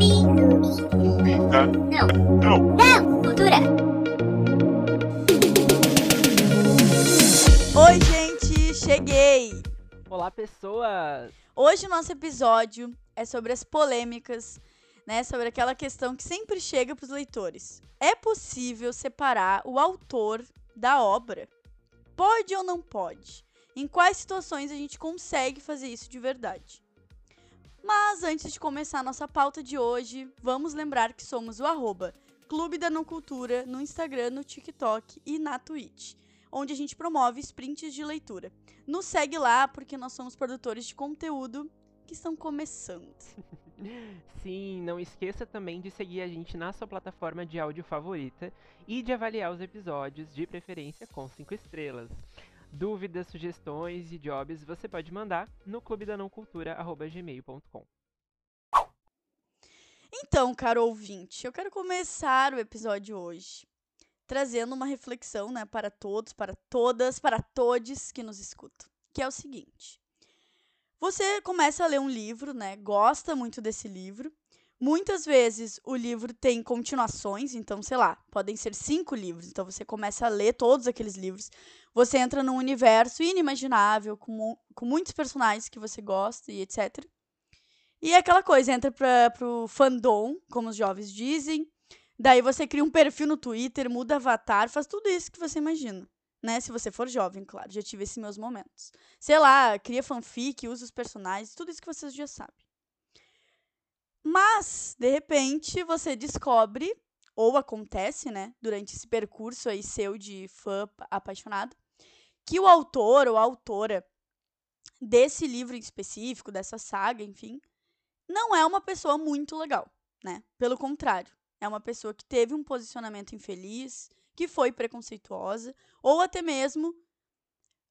Não. Não. Não. Cultura. Oi, gente, cheguei! Olá, pessoas! Hoje o nosso episódio é sobre as polêmicas, né? Sobre aquela questão que sempre chega para os leitores. É possível separar o autor da obra? Pode ou não pode? Em quais situações a gente consegue fazer isso de verdade? Mas antes de começar nossa pauta de hoje, vamos lembrar que somos o arroba Clube da Não Cultura no Instagram, no TikTok e na Twitch, onde a gente promove sprints de leitura. Nos segue lá porque nós somos produtores de conteúdo que estão começando. Sim, não esqueça também de seguir a gente na sua plataforma de áudio favorita e de avaliar os episódios, de preferência com 5 estrelas. Dúvidas, sugestões e jobs você pode mandar no clubedanãocultura.gmail.com Então, caro ouvinte, eu quero começar o episódio hoje trazendo uma reflexão, né, para todos, para todas, para todes que nos escutam, que é o seguinte: você começa a ler um livro, né, gosta muito desse livro. Muitas vezes o livro tem continuações, então, sei lá, podem ser cinco livros. Então você começa a ler todos aqueles livros. Você entra num universo inimaginável, com, com muitos personagens que você gosta e etc. E é aquela coisa, entra para pro fandom, como os jovens dizem. Daí você cria um perfil no Twitter, muda avatar, faz tudo isso que você imagina. Né? Se você for jovem, claro. Já tive esses meus momentos. Sei lá, cria fanfic, usa os personagens, tudo isso que vocês já sabem. Mas, de repente, você descobre, ou acontece, né, durante esse percurso aí seu de fã apaixonado, que o autor ou a autora desse livro em específico, dessa saga, enfim, não é uma pessoa muito legal, né? Pelo contrário, é uma pessoa que teve um posicionamento infeliz, que foi preconceituosa, ou até mesmo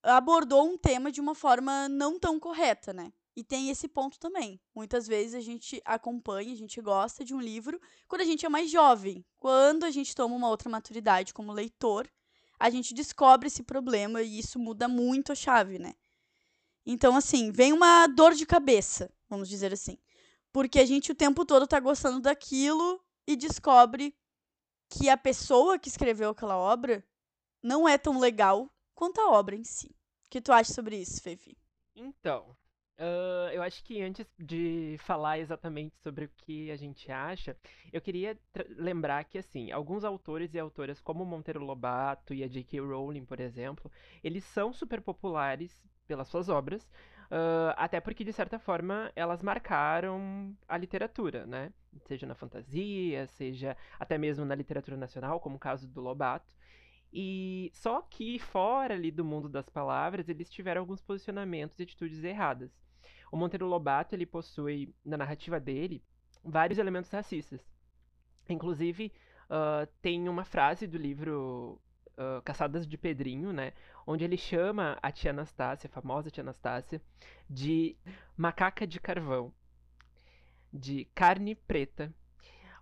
abordou um tema de uma forma não tão correta, né? E tem esse ponto também. Muitas vezes a gente acompanha, a gente gosta de um livro quando a gente é mais jovem. Quando a gente toma uma outra maturidade como leitor, a gente descobre esse problema e isso muda muito a chave, né? Então, assim, vem uma dor de cabeça, vamos dizer assim. Porque a gente o tempo todo tá gostando daquilo e descobre que a pessoa que escreveu aquela obra não é tão legal quanto a obra em si. O que tu acha sobre isso, Fefi? Então, ah, eu acho que antes de falar exatamente sobre o que a gente acha, eu queria lembrar que, assim, alguns autores e autoras, como Monteiro Lobato e a J.K. Rowling, por exemplo, eles são super populares pelas suas obras, ah, até porque, de certa forma, elas marcaram a literatura, né? Seja na fantasia, seja até mesmo na literatura nacional, como o caso do Lobato. E só que fora ali do mundo das palavras, eles tiveram alguns posicionamentos e atitudes erradas. O Monteiro Lobato, ele possui na narrativa dele vários elementos racistas. Inclusive, ah, tem uma frase do livro ah, Caçadas de Pedrinho, né, onde ele chama a tia Anastácia, a famosa tia Anastácia, de macaca de carvão, de carne preta.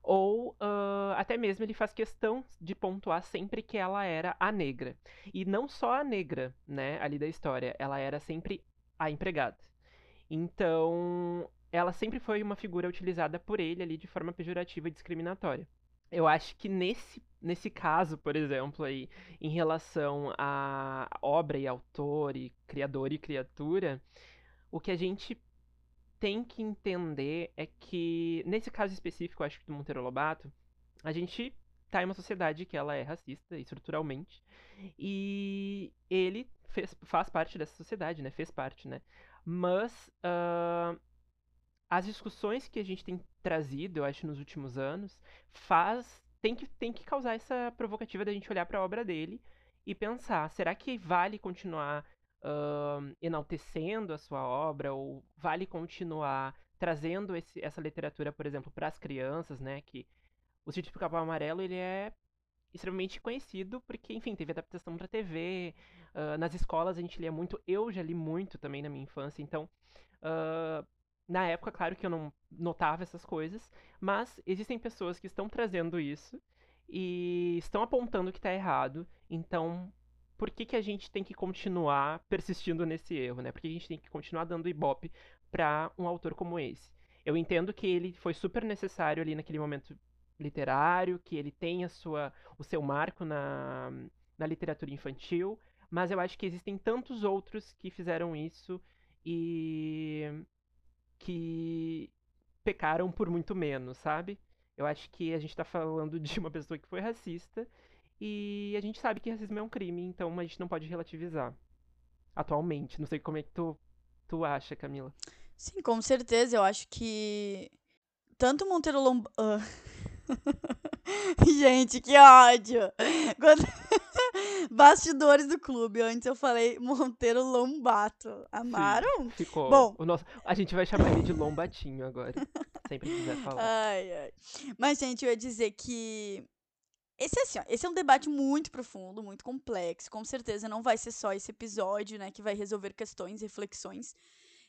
Ou ah, até mesmo ele faz questão de pontuar sempre que ela era a negra. E não só a negra, né, ali da história, ela era sempre a empregada. Então, ela sempre foi uma figura utilizada por ele ali de forma pejorativa e discriminatória. Eu acho que nesse, nesse caso, por exemplo, aí, em relação à obra e autor e criador e criatura, o que a gente tem que entender é que, nesse caso específico, acho que do Monteiro Lobato, a gente tá em uma sociedade que ela é racista estruturalmente, e ele fez, faz parte dessa sociedade, né? Fez parte, né? Mas ah, as discussões que a gente tem trazido, eu acho, nos últimos anos, faz tem que, tem que causar essa provocativa da gente olhar para a obra dele e pensar, será que vale continuar ahn, enaltecendo a sua obra ou vale continuar trazendo esse- essa literatura, por exemplo, para as crianças, né? Que o Sítio do Capão Amarelo ele é extremamente conhecido porque, enfim, teve adaptação para TV. ah, nas escolas a gente lia muito, eu já li muito também na minha infância, então ah, na época, claro que eu não notava essas coisas, mas existem pessoas que estão trazendo isso e estão apontando que está errado. Então, por que, que a gente tem que continuar persistindo nesse erro, né? Por que a gente tem que continuar dando ibope para um autor como esse? Eu entendo que ele foi super necessário ali naquele momento literário, que ele tem a sua, o seu marco na, na literatura infantil, mas eu acho que existem tantos outros que fizeram isso e que pecaram por muito menos, sabe? Eu acho que a gente tá falando de uma pessoa que foi racista e a gente sabe que racismo é um crime, então a gente não pode relativizar. Atualmente. Não sei como é que tu, tu acha, Camila. Sim, com certeza. Eu acho que tanto Monteiro Lobato. Gente, que ódio! Quando... Bastidores do clube. Antes eu falei Monteiro Lombato. Amaram? Sim, ficou. Bom, o nosso... a gente vai chamar ele de Lombatinho agora. sempre quiser falar. Ai, ai. Mas, gente, eu ia dizer que. Esse, assim, ó, esse é um debate muito profundo, muito complexo. Com certeza não vai ser só esse episódio, né, que vai resolver questões, reflexões.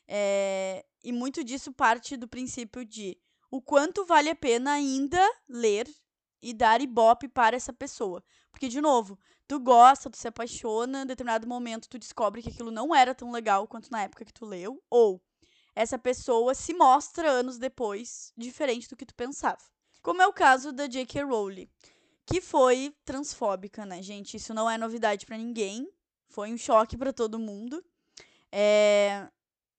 É... E muito disso parte do princípio de o quanto vale a pena ainda ler e dar ibope para essa pessoa. Porque, de novo, tu gosta, tu se apaixona, em determinado momento tu descobre que aquilo não era tão legal quanto na época que tu leu, ou essa pessoa se mostra anos depois diferente do que tu pensava. Como é o caso da J.K. Rowling, que foi transfóbica, né, gente? Isso não é novidade para ninguém. Foi um choque para todo mundo. É...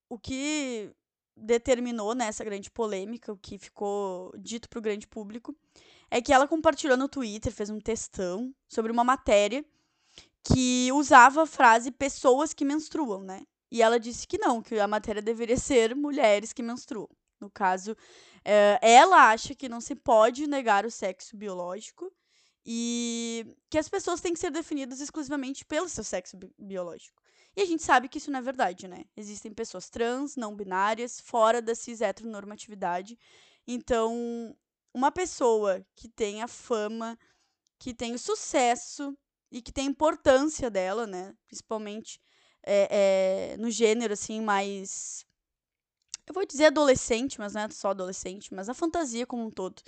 O que determinou nessa né, grande polêmica, o que ficou dito para o grande público, é que ela compartilhou no Twitter, fez um textão sobre uma matéria que usava a frase pessoas que menstruam, né? E ela disse que não, que a matéria deveria ser mulheres que menstruam. No caso, é, ela acha que não se pode negar o sexo biológico e que as pessoas têm que ser definidas exclusivamente pelo seu sexo bi biológico. E a gente sabe que isso não é verdade, né? Existem pessoas trans, não binárias, fora da cis heteronormatividade. Então, uma pessoa que tem a fama, que tem o sucesso e que tem a importância dela, né? Principalmente é, é, no gênero, assim, mais. Eu vou dizer adolescente, mas não é só adolescente, mas a fantasia como um todo.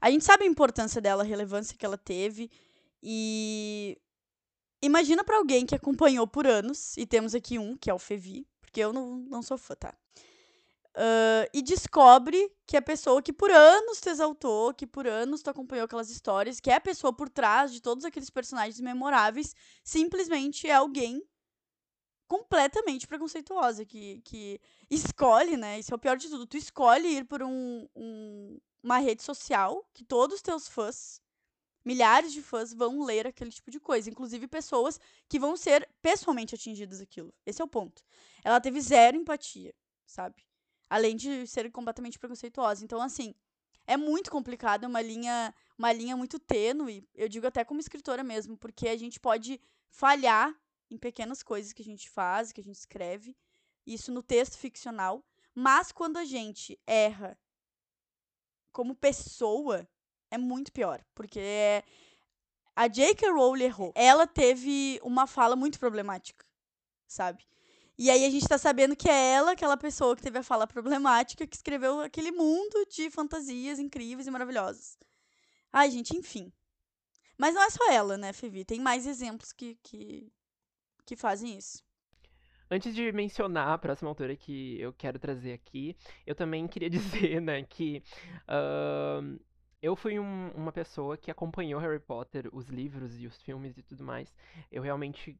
A gente sabe a importância dela, a relevância que ela teve. E. Imagina para alguém que acompanhou por anos, e temos aqui um, que é o Fevi, porque eu não, não sou fã, tá? Uh, e descobre que a pessoa que por anos te exaltou, que por anos tu acompanhou aquelas histórias, que é a pessoa por trás de todos aqueles personagens memoráveis, simplesmente é alguém completamente preconceituosa, que, que escolhe, né? Isso é o pior de tudo. Tu escolhe ir por um, um, uma rede social que todos os teus fãs, milhares de fãs, vão ler aquele tipo de coisa. Inclusive pessoas que vão ser pessoalmente atingidas aquilo. Esse é o ponto. Ela teve zero empatia, sabe? Além de ser completamente preconceituosa. Então, assim, é muito complicado, é uma linha, uma linha muito tênue, eu digo até como escritora mesmo, porque a gente pode falhar em pequenas coisas que a gente faz, que a gente escreve, isso no texto ficcional, mas quando a gente erra como pessoa, é muito pior, porque a J.K. Rowling errou. Ela teve uma fala muito problemática, sabe? E aí a gente tá sabendo que é ela, aquela pessoa que teve a fala problemática, que escreveu aquele mundo de fantasias incríveis e maravilhosas. Ai, gente, enfim. Mas não é só ela, né, Fevi? Tem mais exemplos que, que, que fazem isso. Antes de mencionar a próxima autora que eu quero trazer aqui, eu também queria dizer, né, que uh, eu fui um, uma pessoa que acompanhou Harry Potter, os livros e os filmes e tudo mais. Eu realmente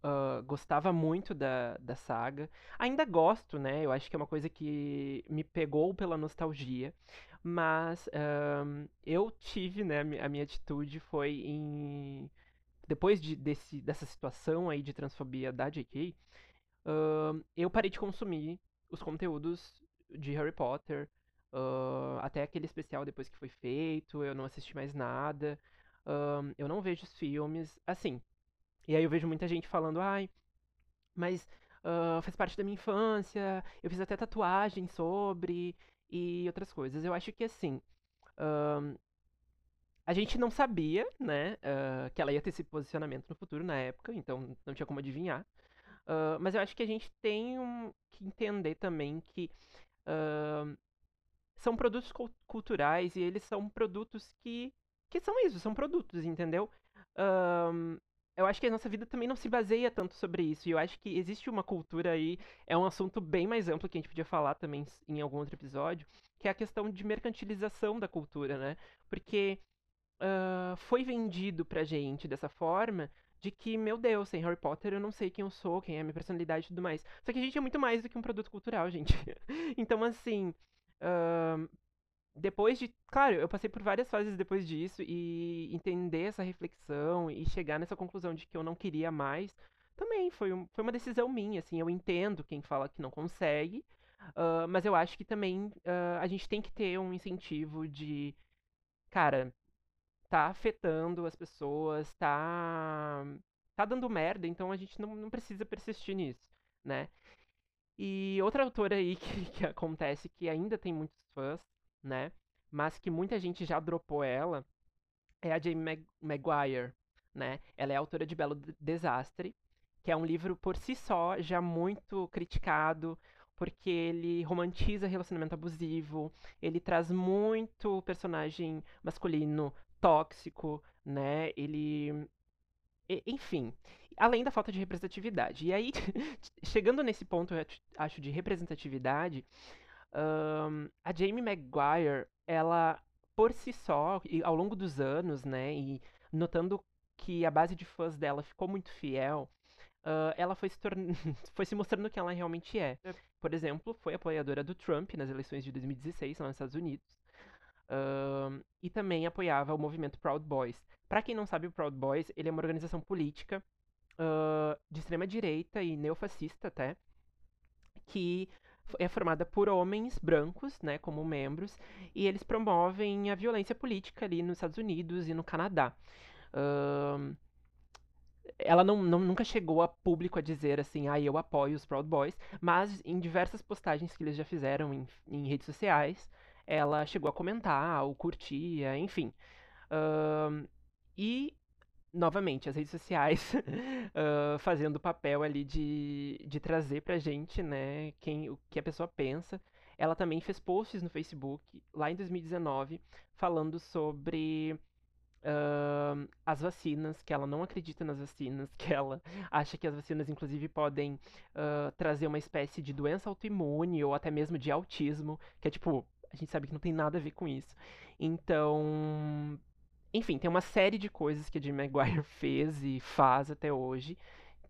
Uh, gostava muito da, da saga. Ainda gosto, né? Eu acho que é uma coisa que me pegou pela nostalgia. Mas uh, eu tive, né? A minha atitude foi em. Depois de, desse, dessa situação aí de transfobia da JK, uh, eu parei de consumir os conteúdos de Harry Potter. Até aquele especial depois que foi feito, eu não assisti mais nada. eu não vejo os filmes. Assim, e aí eu vejo muita gente falando, ai, mas uh, faz parte da minha infância, eu fiz até tatuagem sobre e outras coisas. Eu acho que assim. Uh, a gente não sabia, né, uh, que ela ia ter esse posicionamento no futuro na época, então não tinha como adivinhar. Uh, mas eu acho que a gente tem um, que entender também que uh, são produtos culturais e eles são produtos que, que são isso, são produtos, entendeu? eu acho que a nossa vida também não se baseia tanto sobre isso. E eu acho que existe uma cultura aí, é um assunto bem mais amplo que a gente podia falar também em algum outro episódio, que é a questão de mercantilização da cultura, né? Porque uh, foi vendido pra gente dessa forma de que, meu Deus, sem Harry Potter eu não sei quem eu sou, quem é a minha personalidade e tudo mais. Só que a gente é muito mais do que um produto cultural, gente. então, assim, depois de. Claro, eu passei por várias fases depois disso e entender essa reflexão e chegar nessa conclusão de que eu não queria mais. Também foi, um, foi uma decisão minha, assim. Eu entendo quem fala que não consegue, uh, mas eu acho que também uh, a gente tem que ter um incentivo de. Cara, tá afetando as pessoas, tá. tá dando merda, então a gente não, não precisa persistir nisso, né? E outra autora aí que, que acontece que ainda tem muitos fãs né? Mas que muita gente já dropou ela é a Jamie Mag Maguire, né? Ela é autora de Belo Desastre, que é um livro por si só já muito criticado, porque ele romantiza relacionamento abusivo, ele traz muito personagem masculino tóxico, né? Ele enfim, além da falta de representatividade. E aí, chegando nesse ponto, eu acho, de representatividade, um, a Jamie Maguire, ela, por si só, e ao longo dos anos, né, e notando que a base de fãs dela ficou muito fiel, uh, ela foi se, foi se mostrando quem ela realmente é. Por exemplo, foi apoiadora do Trump nas eleições de 2016 lá nos Estados Unidos. Uh, e também apoiava o movimento Proud Boys. Para quem não sabe, o Proud Boys ele é uma organização política uh, de extrema direita e neofascista até, que é formada por homens brancos, né, como membros, e eles promovem a violência política ali nos Estados Unidos e no Canadá. Uh, ela não, não, nunca chegou a público a dizer assim, ah, eu apoio os Proud Boys, mas em diversas postagens que eles já fizeram em, em redes sociais, ela chegou a comentar, ou curtia, enfim. Uh, e novamente, as redes sociais uh, fazendo o papel ali de, de trazer pra gente, né, quem, o que a pessoa pensa. Ela também fez posts no Facebook, lá em 2019, falando sobre uh, as vacinas, que ela não acredita nas vacinas, que ela acha que as vacinas, inclusive, podem uh, trazer uma espécie de doença autoimune ou até mesmo de autismo, que é tipo, a gente sabe que não tem nada a ver com isso. Então, enfim, tem uma série de coisas que a Jim Maguire fez e faz até hoje,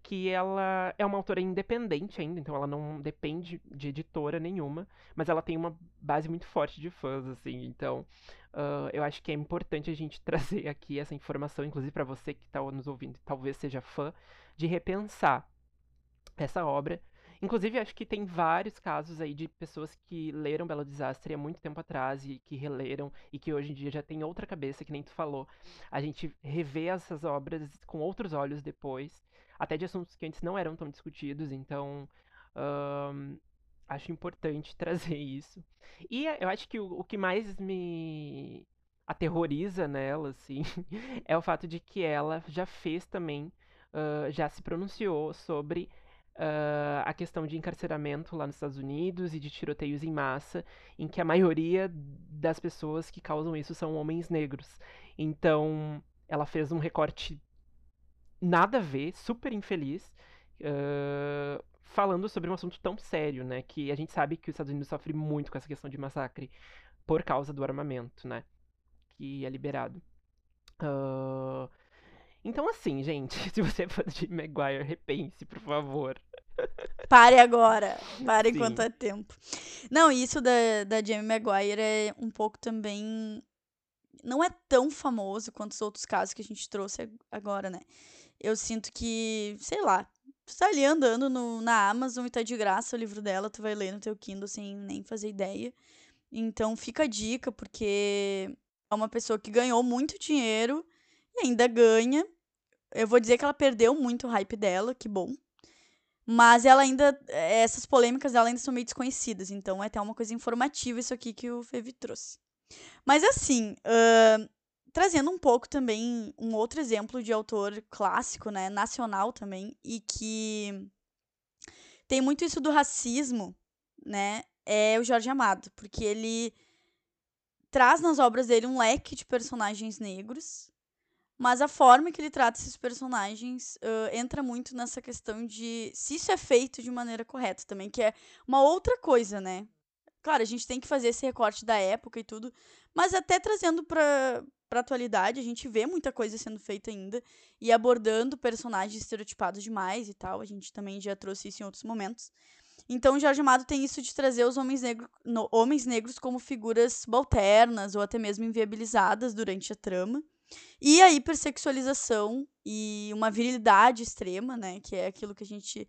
que ela é uma autora independente ainda, então ela não depende de editora nenhuma, mas ela tem uma base muito forte de fãs, assim, então uh, eu acho que é importante a gente trazer aqui essa informação, inclusive para você que está nos ouvindo talvez seja fã, de repensar essa obra Inclusive, acho que tem vários casos aí de pessoas que leram Belo Desastre há muito tempo atrás e que releram e que hoje em dia já tem outra cabeça, que nem tu falou. A gente revê essas obras com outros olhos depois, até de assuntos que antes não eram tão discutidos, então. Acho importante trazer isso. E eu acho que o, o que mais me aterroriza nela, assim, é o fato de que ela já fez também, uh, já se pronunciou sobre uh, a questão de encarceramento lá nos Estados Unidos e de tiroteios em massa, em que a maioria das pessoas que causam isso são homens negros. Então, ela fez um recorte nada a ver, super infeliz, uh, falando sobre um assunto tão sério, né? Que a gente sabe que os Estados Unidos sofre muito com essa questão de massacre por causa do armamento, né? Que é liberado. Uh, então, assim, gente, se você é fã de Maguire, repense, por favor. Pare agora. Pare Sim. enquanto é tempo. Não, isso da, da Jamie Maguire é um pouco também. Não é tão famoso quanto os outros casos que a gente trouxe agora, né? Eu sinto que, sei lá, tu tá ali andando no, na Amazon e tá de graça o livro dela, tu vai ler no teu Kindle sem nem fazer ideia. Então fica a dica, porque é uma pessoa que ganhou muito dinheiro ainda ganha. Eu vou dizer que ela perdeu muito o hype dela, que bom. Mas ela ainda. Essas polêmicas dela ainda são meio desconhecidas. Então é até uma coisa informativa isso aqui que o Fevi trouxe. Mas assim, uh, trazendo um pouco também um outro exemplo de autor clássico, né? Nacional também, e que tem muito isso do racismo, né? É o Jorge Amado, porque ele traz nas obras dele um leque de personagens negros mas a forma que ele trata esses personagens uh, entra muito nessa questão de se isso é feito de maneira correta também, que é uma outra coisa, né? claro, a gente tem que fazer esse recorte da época e tudo, mas até trazendo pra, pra atualidade, a gente vê muita coisa sendo feita ainda e abordando personagens estereotipados demais e tal. A gente também já trouxe isso em outros momentos. Então, o Jorge Amado tem isso de trazer os homens, negro, no, homens negros como figuras subalternas ou até mesmo inviabilizadas durante a trama. E a hipersexualização e uma virilidade extrema, né? Que é aquilo que a gente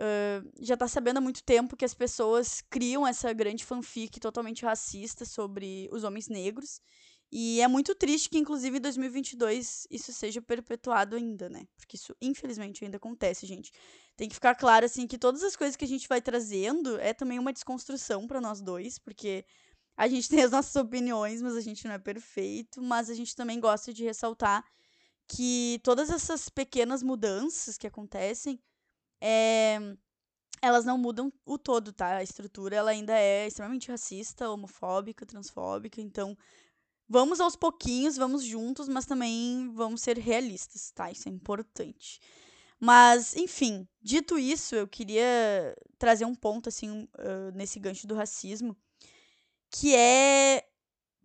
uh, já tá sabendo há muito tempo que as pessoas criam essa grande fanfic totalmente racista sobre os homens negros. E é muito triste que, inclusive, em 2022 isso seja perpetuado ainda, né? Porque isso, infelizmente, ainda acontece, gente. Tem que ficar claro, assim, que todas as coisas que a gente vai trazendo é também uma desconstrução para nós dois, porque a gente tem as nossas opiniões, mas a gente não é perfeito. Mas a gente também gosta de ressaltar que todas essas pequenas mudanças que acontecem, é, elas não mudam o todo, tá? A estrutura ela ainda é extremamente racista, homofóbica, transfóbica. Então, vamos aos pouquinhos, vamos juntos, mas também vamos ser realistas, tá? Isso é importante. Mas, enfim, dito isso, eu queria trazer um ponto, assim, uh, nesse gancho do racismo, que é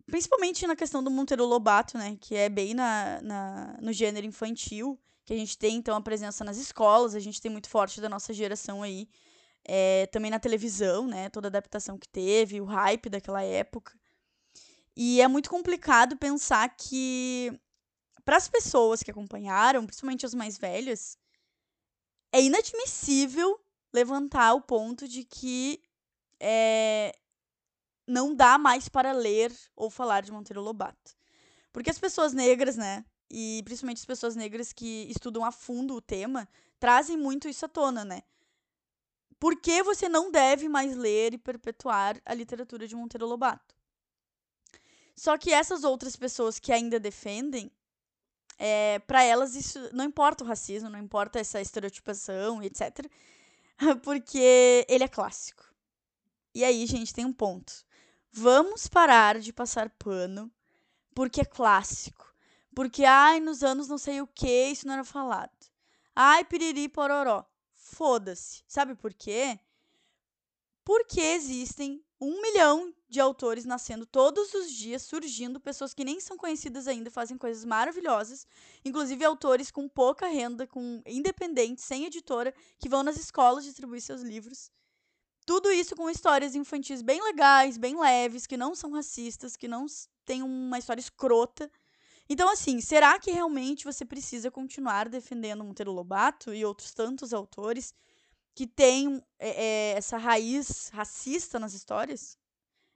principalmente na questão do Monteiro Lobato, né, que é bem na, na, no gênero infantil, que a gente tem, então, a presença nas escolas, a gente tem muito forte da nossa geração aí, é, também na televisão, né, toda a adaptação que teve, o hype daquela época. E é muito complicado pensar que, para as pessoas que acompanharam, principalmente as mais velhas, é inadmissível levantar o ponto de que é, não dá mais para ler ou falar de Monteiro Lobato. Porque as pessoas negras, né, e principalmente as pessoas negras que estudam a fundo o tema, trazem muito isso à tona, né? Por que você não deve mais ler e perpetuar a literatura de Monteiro Lobato? Só que essas outras pessoas que ainda defendem, é, para elas isso não importa o racismo, não importa essa estereotipação, etc. Porque ele é clássico. E aí, gente, tem um ponto. Vamos parar de passar pano porque é clássico. Porque, ai, nos anos não sei o que, isso não era falado. Ai, piriri, pororó. Foda-se. Sabe por quê? Porque existem um milhão de autores nascendo todos os dias, surgindo, pessoas que nem são conhecidas ainda, fazem coisas maravilhosas, inclusive autores com pouca renda, com independentes, sem editora, que vão nas escolas distribuir seus livros. Tudo isso com histórias infantis bem legais, bem leves, que não são racistas, que não têm uma história escrota. Então, assim, será que realmente você precisa continuar defendendo Monteiro Lobato e outros tantos autores que têm é, essa raiz racista nas histórias?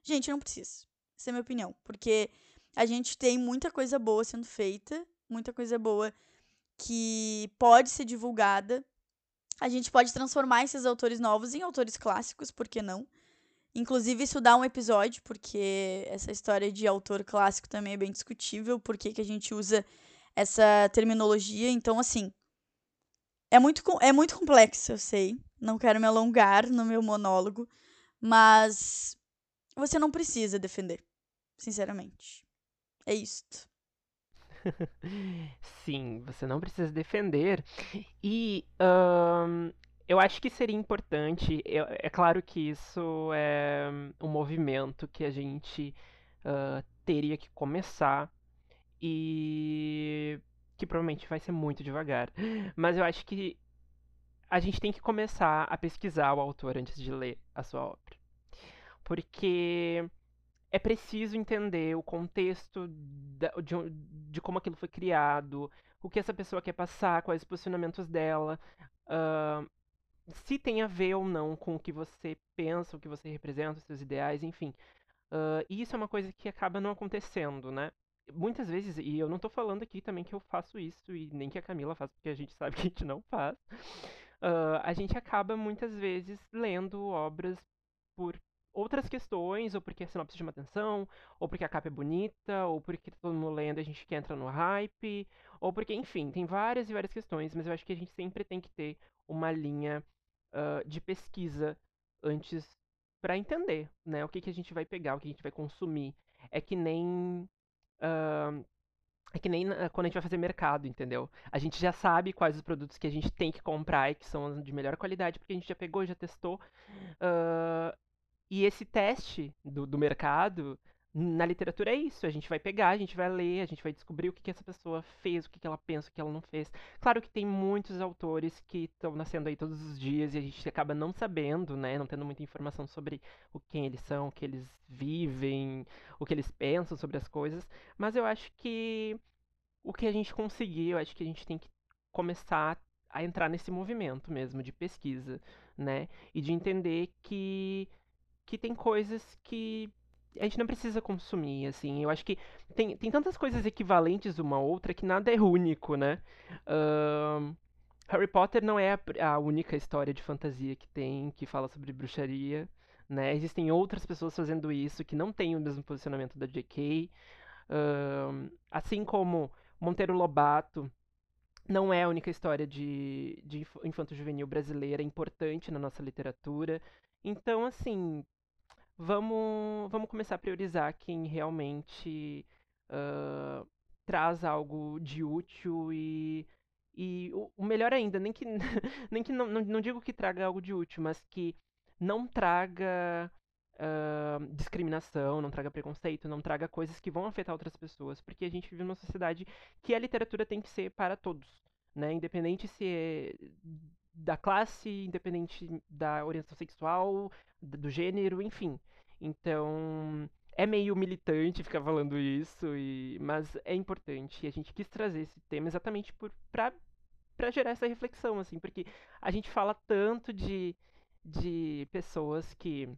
Gente, não precisa. Essa é a minha opinião. Porque a gente tem muita coisa boa sendo feita, muita coisa boa que pode ser divulgada a gente pode transformar esses autores novos em autores clássicos, por que não? Inclusive, isso dá um episódio, porque essa história de autor clássico também é bem discutível, por que a gente usa essa terminologia. Então, assim, é muito, é muito complexo, eu sei. Não quero me alongar no meu monólogo, mas você não precisa defender, sinceramente. É isto. Sim, você não precisa defender. E eu acho que seria importante. É claro que isso é um movimento que a gente uh, teria que começar e que provavelmente vai ser muito devagar. Mas eu acho que a gente tem que começar a pesquisar o autor antes de ler a sua obra. Porque é preciso entender o contexto de, de, como aquilo foi criado, o que essa pessoa quer passar, quais os posicionamentos dela, uh, se tem a ver ou não com o que você pensa, o que você representa, os seus ideais, enfim. Uh, e isso é uma coisa que acaba não acontecendo, né? Muitas vezes, e eu não estou falando aqui também que eu faço isso, e nem que a Camila faz, porque a gente sabe que a gente não faz. Uh, a gente acaba muitas vezes lendo obras por outras questões, ou porque a sinopse chama atenção, ou porque a capa é bonita, ou porque tá todo mundo lendo e a gente quer entrar no hype, ou porque, enfim, tem várias e várias questões, mas eu acho que a gente sempre tem que ter uma linha uh, de pesquisa antes para entender, né, o que, que a gente vai pegar, o que a gente vai consumir. É que nem uh, é que nem quando a gente vai fazer mercado, entendeu? A gente já sabe quais os produtos que a gente tem que comprar e que são de melhor qualidade, porque a gente já pegou, já testou. Uh, e esse teste do, do mercado na literatura é isso, a gente vai pegar, a gente vai ler, a gente vai descobrir o que, que essa pessoa fez, o que, que ela pensa, o que ela não fez. Claro que tem muitos autores que estão nascendo aí todos os dias e a gente acaba não sabendo, né, não tendo muita informação sobre o quem eles são, o que eles vivem, o que eles pensam sobre as coisas, mas eu acho que o que a gente conseguir, eu acho que a gente tem que começar a entrar nesse movimento mesmo de pesquisa, né, e de entender que que tem coisas que a gente não precisa consumir, assim. Eu acho que tem, tem tantas coisas equivalentes uma a outra que nada é único, né? Uh, Harry Potter não é a, a, única história de fantasia que tem que fala sobre bruxaria, né? Existem outras pessoas fazendo isso que não têm o mesmo posicionamento da J.K. Uh, assim como Monteiro Lobato não é a única história de, de infanto-juvenil brasileira importante na nossa literatura. Então, assim, vamos, vamos começar a priorizar quem realmente uh, traz algo de útil e, e o, o melhor ainda, nem que, nem que não, não, não, digo que traga algo de útil, mas que não traga uh, discriminação, não traga preconceito, não traga coisas que vão afetar outras pessoas, porque a gente vive numa sociedade que a literatura tem que ser para todos, né? Independente se é da classe, independente da orientação sexual, do gênero, enfim. Então, é meio militante ficar falando isso, e, mas é importante. E a gente quis trazer esse tema exatamente por, gerar essa reflexão, assim, porque a gente fala tanto de, de pessoas que.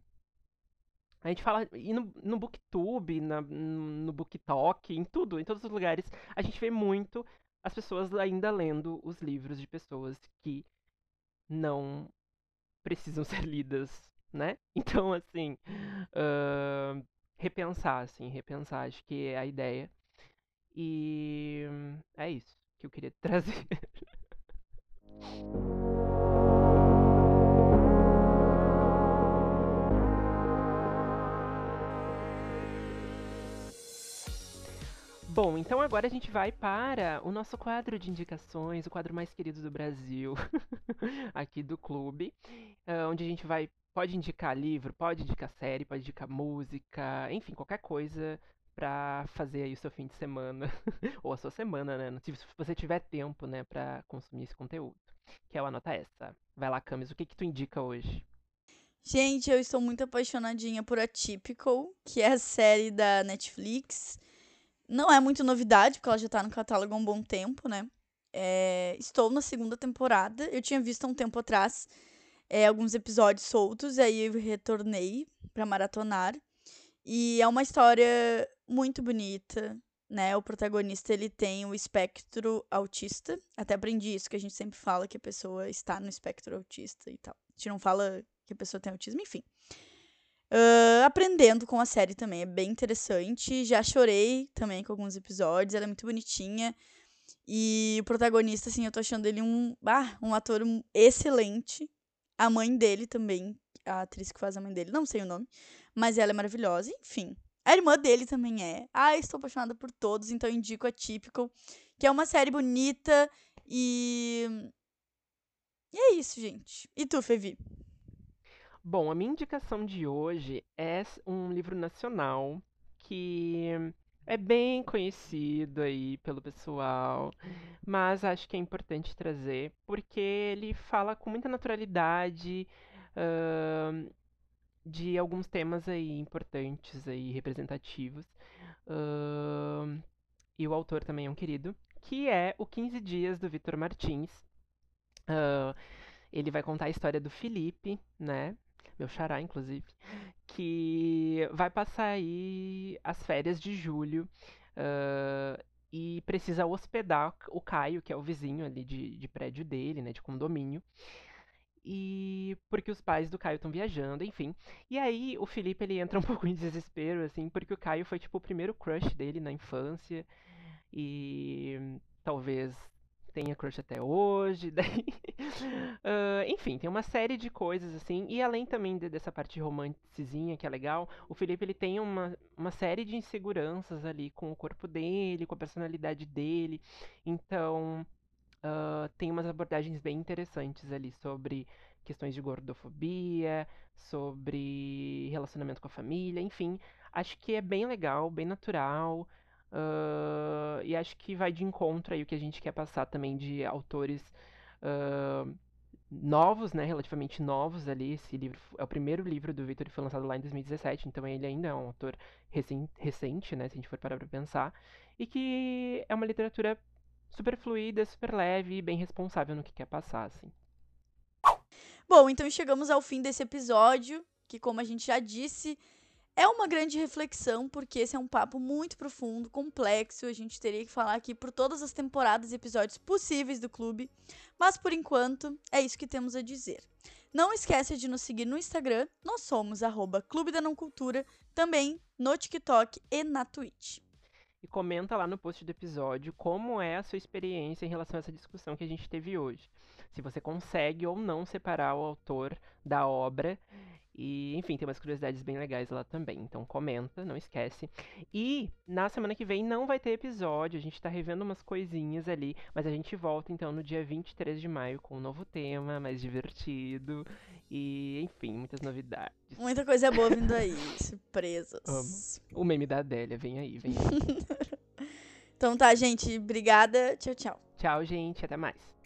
A gente fala. E no, no Booktube, na, no BookTok, em tudo, em todos os lugares, a gente vê muito as pessoas ainda lendo os livros de pessoas que não precisam ser lidas, né? Então, assim, uh, repensar, assim, repensar, acho que é a ideia. E é isso que eu queria trazer. Bom, então agora a gente vai para o nosso quadro de indicações, o quadro mais querido do Brasil, aqui do clube, uh, onde a gente vai pode indicar livro, pode indicar série, pode indicar música, enfim, qualquer coisa para fazer aí o seu fim de semana ou a sua semana, né? Se você tiver tempo, né, para consumir esse conteúdo. Que é o anota essa. Vai lá, Camis, o que que tu indica hoje? Gente, eu estou muito apaixonadinha por Atypical, que é a série da Netflix não é muito novidade, porque ela já tá no catálogo há um bom tempo, né? É, estou na segunda temporada. Eu tinha visto há um tempo atrás é, alguns episódios soltos, e aí eu retornei para maratonar. E é uma história muito bonita, né? O protagonista ele tem o espectro autista. Até aprendi isso, que a gente sempre fala que a pessoa está no espectro autista e tal. A gente não fala que a pessoa tem autismo, enfim. Uh, aprendendo com a série também, é bem interessante. Já chorei também com alguns episódios, ela é muito bonitinha. E o protagonista, assim, eu tô achando ele um, ah, um ator excelente. A mãe dele também, a atriz que faz a mãe dele, não sei o nome, mas ela é maravilhosa, enfim. A irmã dele também é. Ah, estou apaixonada por todos, então indico a Typical, que é uma série bonita e. E é isso, gente. E tu, Fevi? Bom, a minha indicação de hoje é um livro nacional que é bem conhecido aí pelo pessoal, mas acho que é importante trazer porque ele fala com muita naturalidade uh, de alguns temas aí importantes aí representativos. Uh, e o autor também é um querido, que é o 15 Dias do Vitor Martins. Uh, ele vai contar a história do Felipe, né? Meu xará, inclusive, que vai passar aí as férias de julho uh, e precisa hospedar o Caio, que é o vizinho ali de, de prédio dele, né, de condomínio. E porque os pais do Caio estão viajando, enfim. E aí o Felipe ele entra um pouco em desespero, assim, porque o Caio foi tipo o primeiro crush dele na infância. E talvez tenha crush até hoje. Daí, uh, enfim, tem uma série de coisas assim. E além também de, dessa parte romanticinha que é legal, o Felipe ele tem uma, uma série de inseguranças ali com o corpo dele, com a personalidade dele. Então, uh, tem umas abordagens bem interessantes ali sobre questões de gordofobia, sobre relacionamento com a família, enfim. Acho que é bem legal, bem natural. Uh, e acho que vai de encontro aí o que a gente quer passar também de autores uh, novos, né, relativamente novos ali. Esse livro é o primeiro livro do Victor foi lançado lá em 2017, então ele ainda é um autor recente, né, se a gente for parar para pensar, e que é uma literatura super fluida, super leve e bem responsável no que quer passar, assim. Bom, então chegamos ao fim desse episódio, que como a gente já disse, é uma grande reflexão, porque esse é um papo muito profundo, complexo. A gente teria que falar aqui por todas as temporadas e episódios possíveis do clube. Mas por enquanto, é isso que temos a dizer. Não esqueça de nos seguir no Instagram, nós somos arroba Clube da Não Cultura, também no TikTok e na Twitch. E comenta lá no post do episódio como é a sua experiência em relação a essa discussão que a gente teve hoje. Se você consegue ou não separar o autor da obra e, enfim, tem umas curiosidades bem legais lá também. Então comenta, não esquece. E na semana que vem não vai ter episódio, a gente tá revendo umas coisinhas ali, mas a gente volta então no dia 23 de maio com um novo tema, mais divertido. E, enfim, muitas novidades. Muita coisa boa vindo aí, surpresas. Amo. O meme da Adélia, vem aí, vem aí. então tá, gente, obrigada. Tchau, tchau. Tchau, gente, até mais.